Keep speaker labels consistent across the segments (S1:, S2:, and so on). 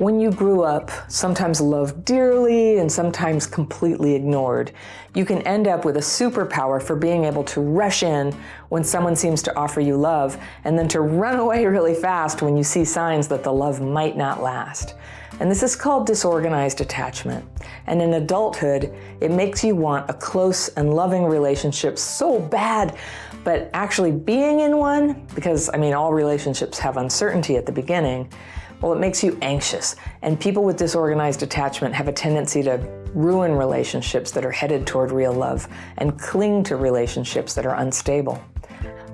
S1: When you grew up, sometimes loved dearly and sometimes completely ignored, you can end up with a superpower for being able to rush in when someone seems to offer you love and then to run away really fast when you see signs that the love might not last. And this is called disorganized attachment. And in adulthood, it makes you want a close and loving relationship so bad, but actually being in one, because I mean, all relationships have uncertainty at the beginning well, it makes you anxious. And people with disorganized attachment have a tendency to ruin relationships that are headed toward real love and cling to relationships that are unstable.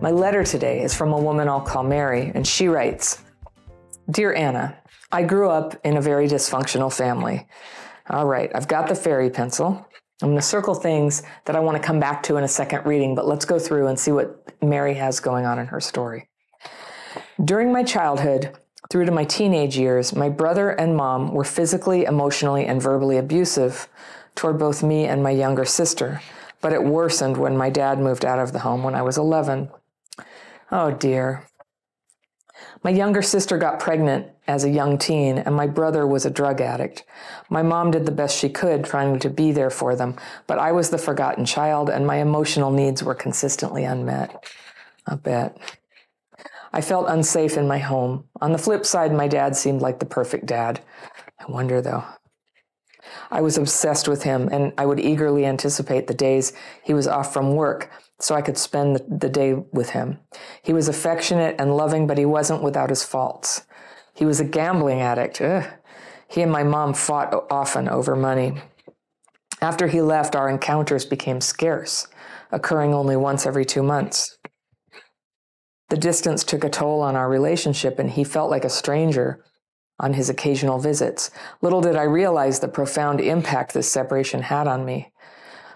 S1: My letter today is from a woman I'll call Mary, and she writes Dear Anna, I grew up in a very dysfunctional family. All right, I've got the fairy pencil. I'm going to circle things that I want to come back to in a second reading, but let's go through and see what Mary has going on in her story. During my childhood, through to my teenage years, my brother and mom were physically, emotionally, and verbally abusive toward both me and my younger sister, but it worsened when my dad moved out of the home when I was 11. Oh dear. My younger sister got pregnant as a young teen, and my brother was a drug addict. My mom did the best she could trying to be there for them, but I was the forgotten child, and my emotional needs were consistently unmet. I bet. I felt unsafe in my home. On the flip side, my dad seemed like the perfect dad. I wonder though. I was obsessed with him, and I would eagerly anticipate the days he was off from work so I could spend the day with him. He was affectionate and loving, but he wasn't without his faults. He was a gambling addict. Ugh. He and my mom fought often over money. After he left, our encounters became scarce, occurring only once every two months. The distance took a toll on our relationship, and he felt like a stranger on his occasional visits. Little did I realize the profound impact this separation had on me.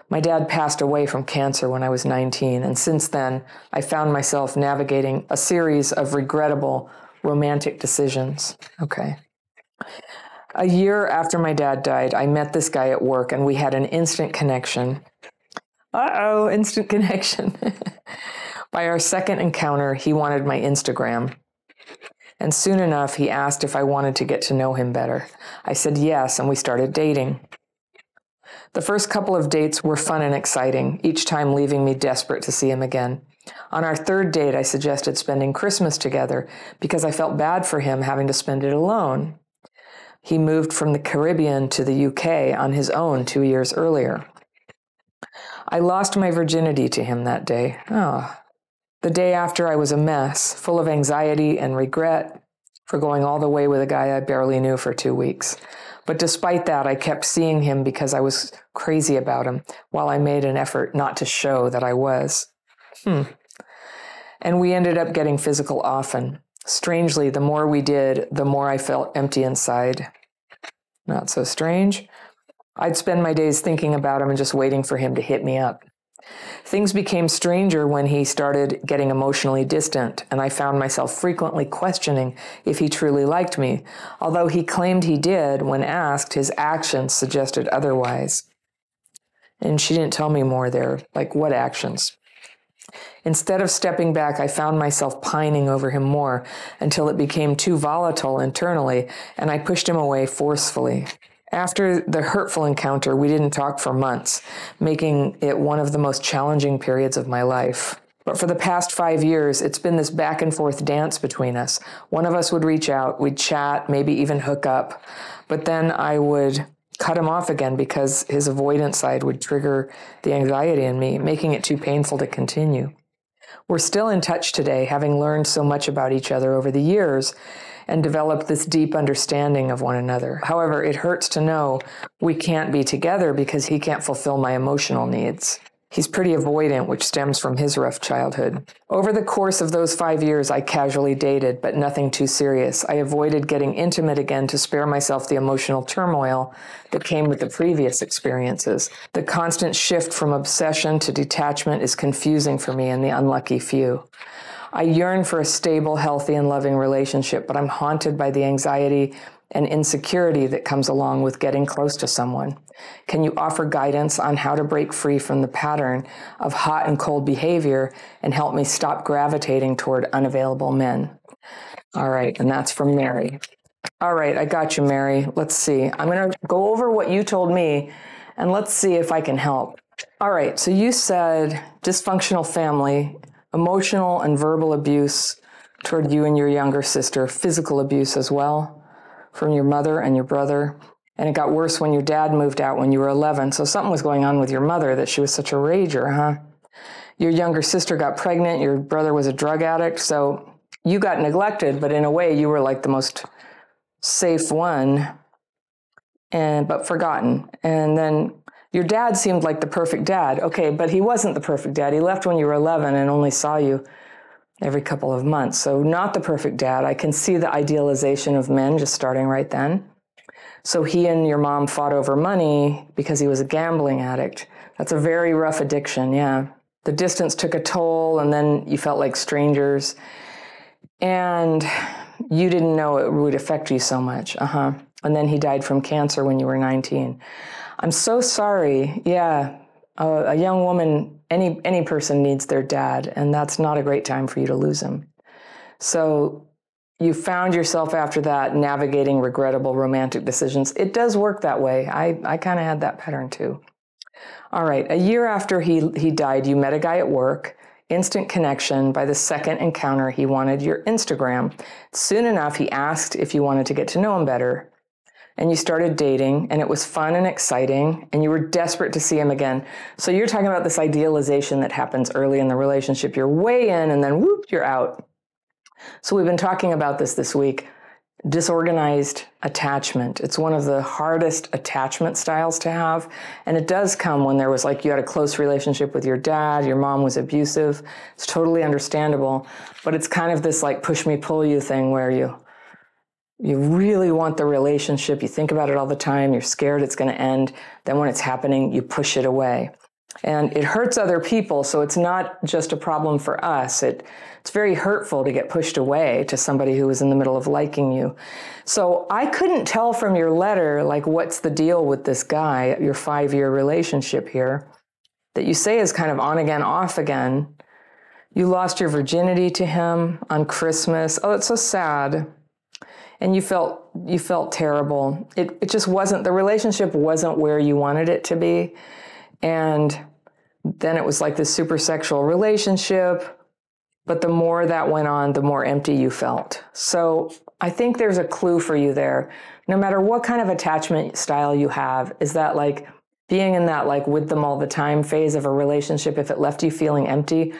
S1: My dad passed away from cancer when I was 19, and since then, I found myself navigating a series of regrettable romantic decisions. Okay. A year after my dad died, I met this guy at work, and we had an instant connection. Uh oh, instant connection. By our second encounter, he wanted my Instagram. And soon enough, he asked if I wanted to get to know him better. I said yes, and we started dating. The first couple of dates were fun and exciting, each time leaving me desperate to see him again. On our third date, I suggested spending Christmas together because I felt bad for him having to spend it alone. He moved from the Caribbean to the UK on his own two years earlier. I lost my virginity to him that day. Oh, the day after, I was a mess, full of anxiety and regret for going all the way with a guy I barely knew for two weeks. But despite that, I kept seeing him because I was crazy about him, while I made an effort not to show that I was. Hmm. And we ended up getting physical often. Strangely, the more we did, the more I felt empty inside. Not so strange. I'd spend my days thinking about him and just waiting for him to hit me up. Things became stranger when he started getting emotionally distant, and I found myself frequently questioning if he truly liked me. Although he claimed he did, when asked, his actions suggested otherwise. And she didn't tell me more there, like what actions. Instead of stepping back, I found myself pining over him more until it became too volatile internally, and I pushed him away forcefully. After the hurtful encounter, we didn't talk for months, making it one of the most challenging periods of my life. But for the past five years, it's been this back and forth dance between us. One of us would reach out, we'd chat, maybe even hook up. But then I would cut him off again because his avoidance side would trigger the anxiety in me, making it too painful to continue. We're still in touch today, having learned so much about each other over the years and develop this deep understanding of one another. However, it hurts to know we can't be together because he can't fulfill my emotional needs. He's pretty avoidant, which stems from his rough childhood. Over the course of those five years, I casually dated, but nothing too serious. I avoided getting intimate again to spare myself the emotional turmoil that came with the previous experiences. The constant shift from obsession to detachment is confusing for me and the unlucky few. I yearn for a stable, healthy, and loving relationship, but I'm haunted by the anxiety and insecurity that comes along with getting close to someone. Can you offer guidance on how to break free from the pattern of hot and cold behavior and help me stop gravitating toward unavailable men? All right, and that's from Mary. All right, I got you, Mary. Let's see. I'm going to go over what you told me and let's see if I can help. All right, so you said dysfunctional family, emotional and verbal abuse toward you and your younger sister, physical abuse as well from your mother and your brother. And it got worse when your dad moved out when you were 11. So something was going on with your mother that she was such a rager, huh? Your younger sister got pregnant. Your brother was a drug addict. So you got neglected, but in a way, you were like the most safe one and but forgotten. And then your dad seemed like the perfect dad. Okay, but he wasn't the perfect dad. He left when you were 11 and only saw you every couple of months. So, not the perfect dad. I can see the idealization of men just starting right then. So, he and your mom fought over money because he was a gambling addict. That's a very rough addiction, yeah. The distance took a toll, and then you felt like strangers. And you didn't know it would affect you so much. Uh huh. And then he died from cancer when you were 19. I'm so sorry. Yeah. A, a young woman any any person needs their dad and that's not a great time for you to lose him. So you found yourself after that navigating regrettable romantic decisions. It does work that way. I, I kind of had that pattern too. All right a year after he, he died you met a guy at work instant connection. By the second encounter he wanted your instagram. Soon enough he asked if you wanted to get to know him better and you started dating and it was fun and exciting and you were desperate to see him again. So you're talking about this idealization that happens early in the relationship. You're way in and then whoop, you're out. So we've been talking about this this week. Disorganized attachment. It's one of the hardest attachment styles to have. And it does come when there was like you had a close relationship with your dad, your mom was abusive. It's totally understandable. But it's kind of this like push me, pull you thing where you you really want the relationship. You think about it all the time. You're scared it's going to end. Then when it's happening, you push it away. And it hurts other people. So it's not just a problem for us. It, it's very hurtful to get pushed away to somebody who is in the middle of liking you. So I couldn't tell from your letter, like, what's the deal with this guy, your five year relationship here, that you say is kind of on again, off again. You lost your virginity to him on Christmas. Oh, it's so sad and you felt you felt terrible. It it just wasn't the relationship wasn't where you wanted it to be. And then it was like this super sexual relationship. But the more that went on, the more empty you felt. So I think there's a clue for you there. No matter what kind of attachment style you have, is that like being in that like with them all the time phase of a relationship, if it left you feeling empty,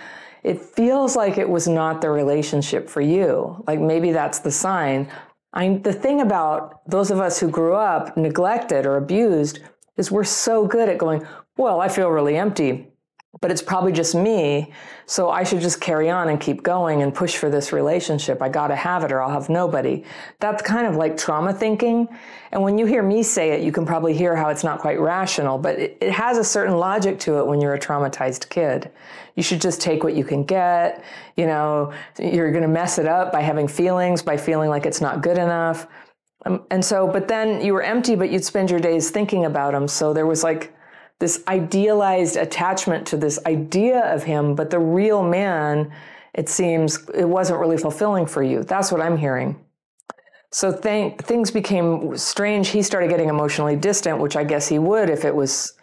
S1: it feels like it was not the relationship for you. Like maybe that's the sign. I, the thing about those of us who grew up neglected or abused is we're so good at going, well, I feel really empty, but it's probably just me. So I should just carry on and keep going and push for this relationship. I got to have it or I'll have nobody. That's kind of like trauma thinking. And when you hear me say it, you can probably hear how it's not quite rational, but it, it has a certain logic to it when you're a traumatized kid you should just take what you can get. You know, you're going to mess it up by having feelings, by feeling like it's not good enough. Um, and so, but then you were empty, but you'd spend your days thinking about them. So there was like this idealized attachment to this idea of him, but the real man, it seems, it wasn't really fulfilling for you. That's what I'm hearing. So th- things became strange. He started getting emotionally distant, which I guess he would if it was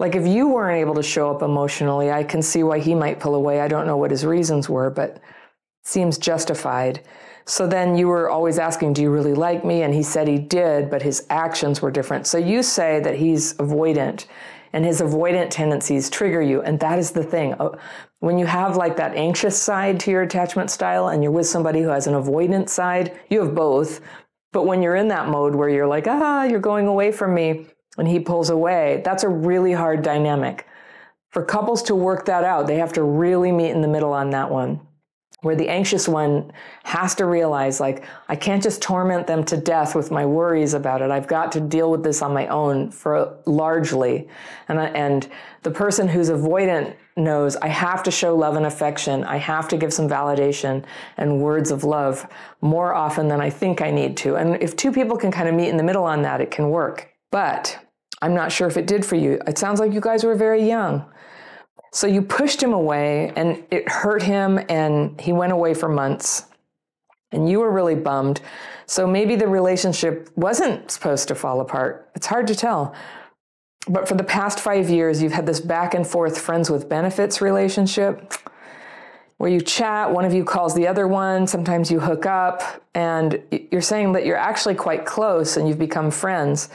S1: like if you weren't able to show up emotionally, I can see why he might pull away. I don't know what his reasons were, but seems justified. So then you were always asking, Do you really like me? And he said he did, but his actions were different. So you say that he's avoidant and his avoidant tendencies trigger you. And that is the thing. Uh, when you have like that anxious side to your attachment style and you're with somebody who has an avoidant side, you have both. But when you're in that mode where you're like, ah, you're going away from me, and he pulls away, that's a really hard dynamic. For couples to work that out, they have to really meet in the middle on that one. Where the anxious one has to realize, like, I can't just torment them to death with my worries about it. I've got to deal with this on my own for largely. And, I, and the person who's avoidant knows I have to show love and affection. I have to give some validation and words of love more often than I think I need to. And if two people can kind of meet in the middle on that, it can work. But I'm not sure if it did for you. It sounds like you guys were very young. So you pushed him away and it hurt him and he went away for months. and you were really bummed. So maybe the relationship wasn't supposed to fall apart. It's hard to tell. But for the past five years, you've had this back and forth friends with benefits relationship where you chat, one of you calls the other one, sometimes you hook up, and you're saying that you're actually quite close and you've become friends.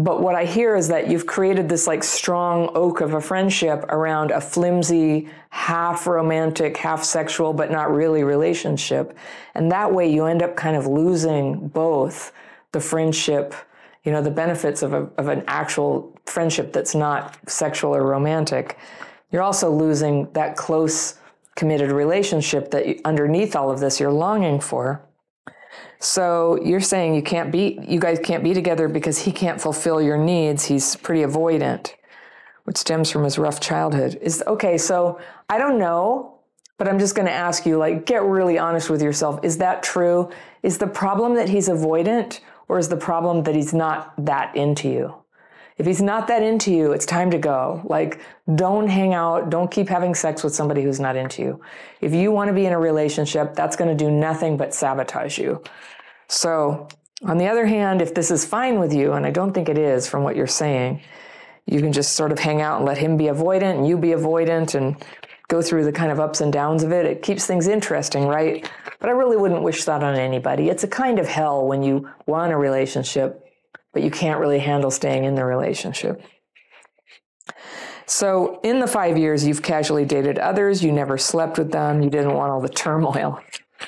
S1: But what I hear is that you've created this like strong oak of a friendship around a flimsy, half romantic, half sexual, but not really relationship. And that way you end up kind of losing both the friendship, you know, the benefits of, a, of an actual friendship that's not sexual or romantic. You're also losing that close, committed relationship that underneath all of this you're longing for. So you're saying you can't be, you guys can't be together because he can't fulfill your needs. He's pretty avoidant, which stems from his rough childhood. Is okay. So I don't know, but I'm just going to ask you, like, get really honest with yourself. Is that true? Is the problem that he's avoidant, or is the problem that he's not that into you? If he's not that into you, it's time to go. Like, don't hang out. Don't keep having sex with somebody who's not into you. If you want to be in a relationship, that's going to do nothing but sabotage you. So, on the other hand, if this is fine with you, and I don't think it is from what you're saying, you can just sort of hang out and let him be avoidant and you be avoidant and go through the kind of ups and downs of it. It keeps things interesting, right? But I really wouldn't wish that on anybody. It's a kind of hell when you want a relationship but you can't really handle staying in the relationship. So, in the five years, you've casually dated others, you never slept with them, you didn't want all the turmoil.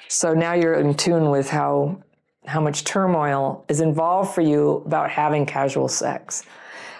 S1: So now you're in tune with how, how much turmoil is involved for you about having casual sex,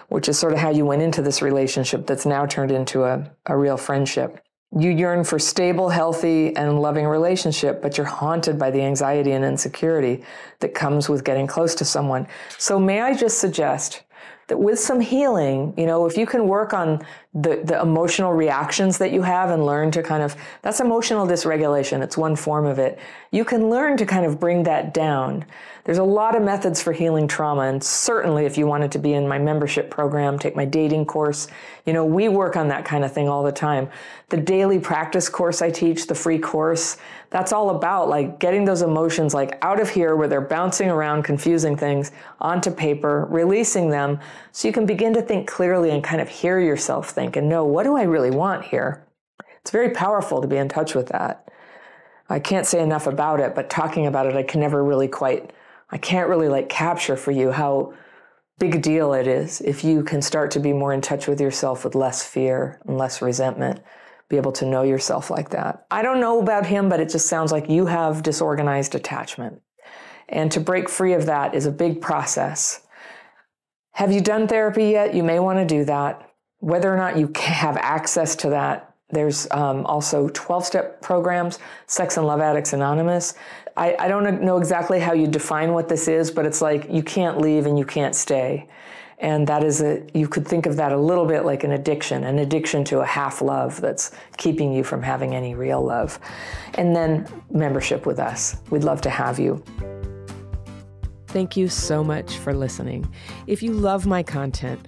S1: which is sort of how you went into this relationship that's now turned into a, a real friendship. You yearn for stable, healthy, and loving relationship, but you're haunted by the anxiety and insecurity that comes with getting close to someone. So may I just suggest that with some healing, you know, if you can work on the, the emotional reactions that you have and learn to kind of, that's emotional dysregulation. It's one form of it. You can learn to kind of bring that down. There's a lot of methods for healing trauma. And certainly if you wanted to be in my membership program, take my dating course, you know, we work on that kind of thing all the time. The daily practice course I teach, the free course, that's all about like getting those emotions like out of here where they're bouncing around, confusing things onto paper, releasing them so you can begin to think clearly and kind of hear yourself think and know what do I really want here? It's very powerful to be in touch with that. I can't say enough about it, but talking about it, I can never really quite, I can't really like capture for you how big a deal it is if you can start to be more in touch with yourself with less fear and less resentment be able to know yourself like that. I don't know about him, but it just sounds like you have disorganized attachment. And to break free of that is a big process. Have you done therapy yet? You may want to do that. Whether or not you have access to that, there's um, also 12 step programs, Sex and Love Addicts Anonymous. I, I don't know exactly how you define what this is, but it's like you can't leave and you can't stay. And that is a, you could think of that a little bit like an addiction, an addiction to a half love that's keeping you from having any real love. And then membership with us. We'd love to have you. Thank you so much for listening. If you love my content,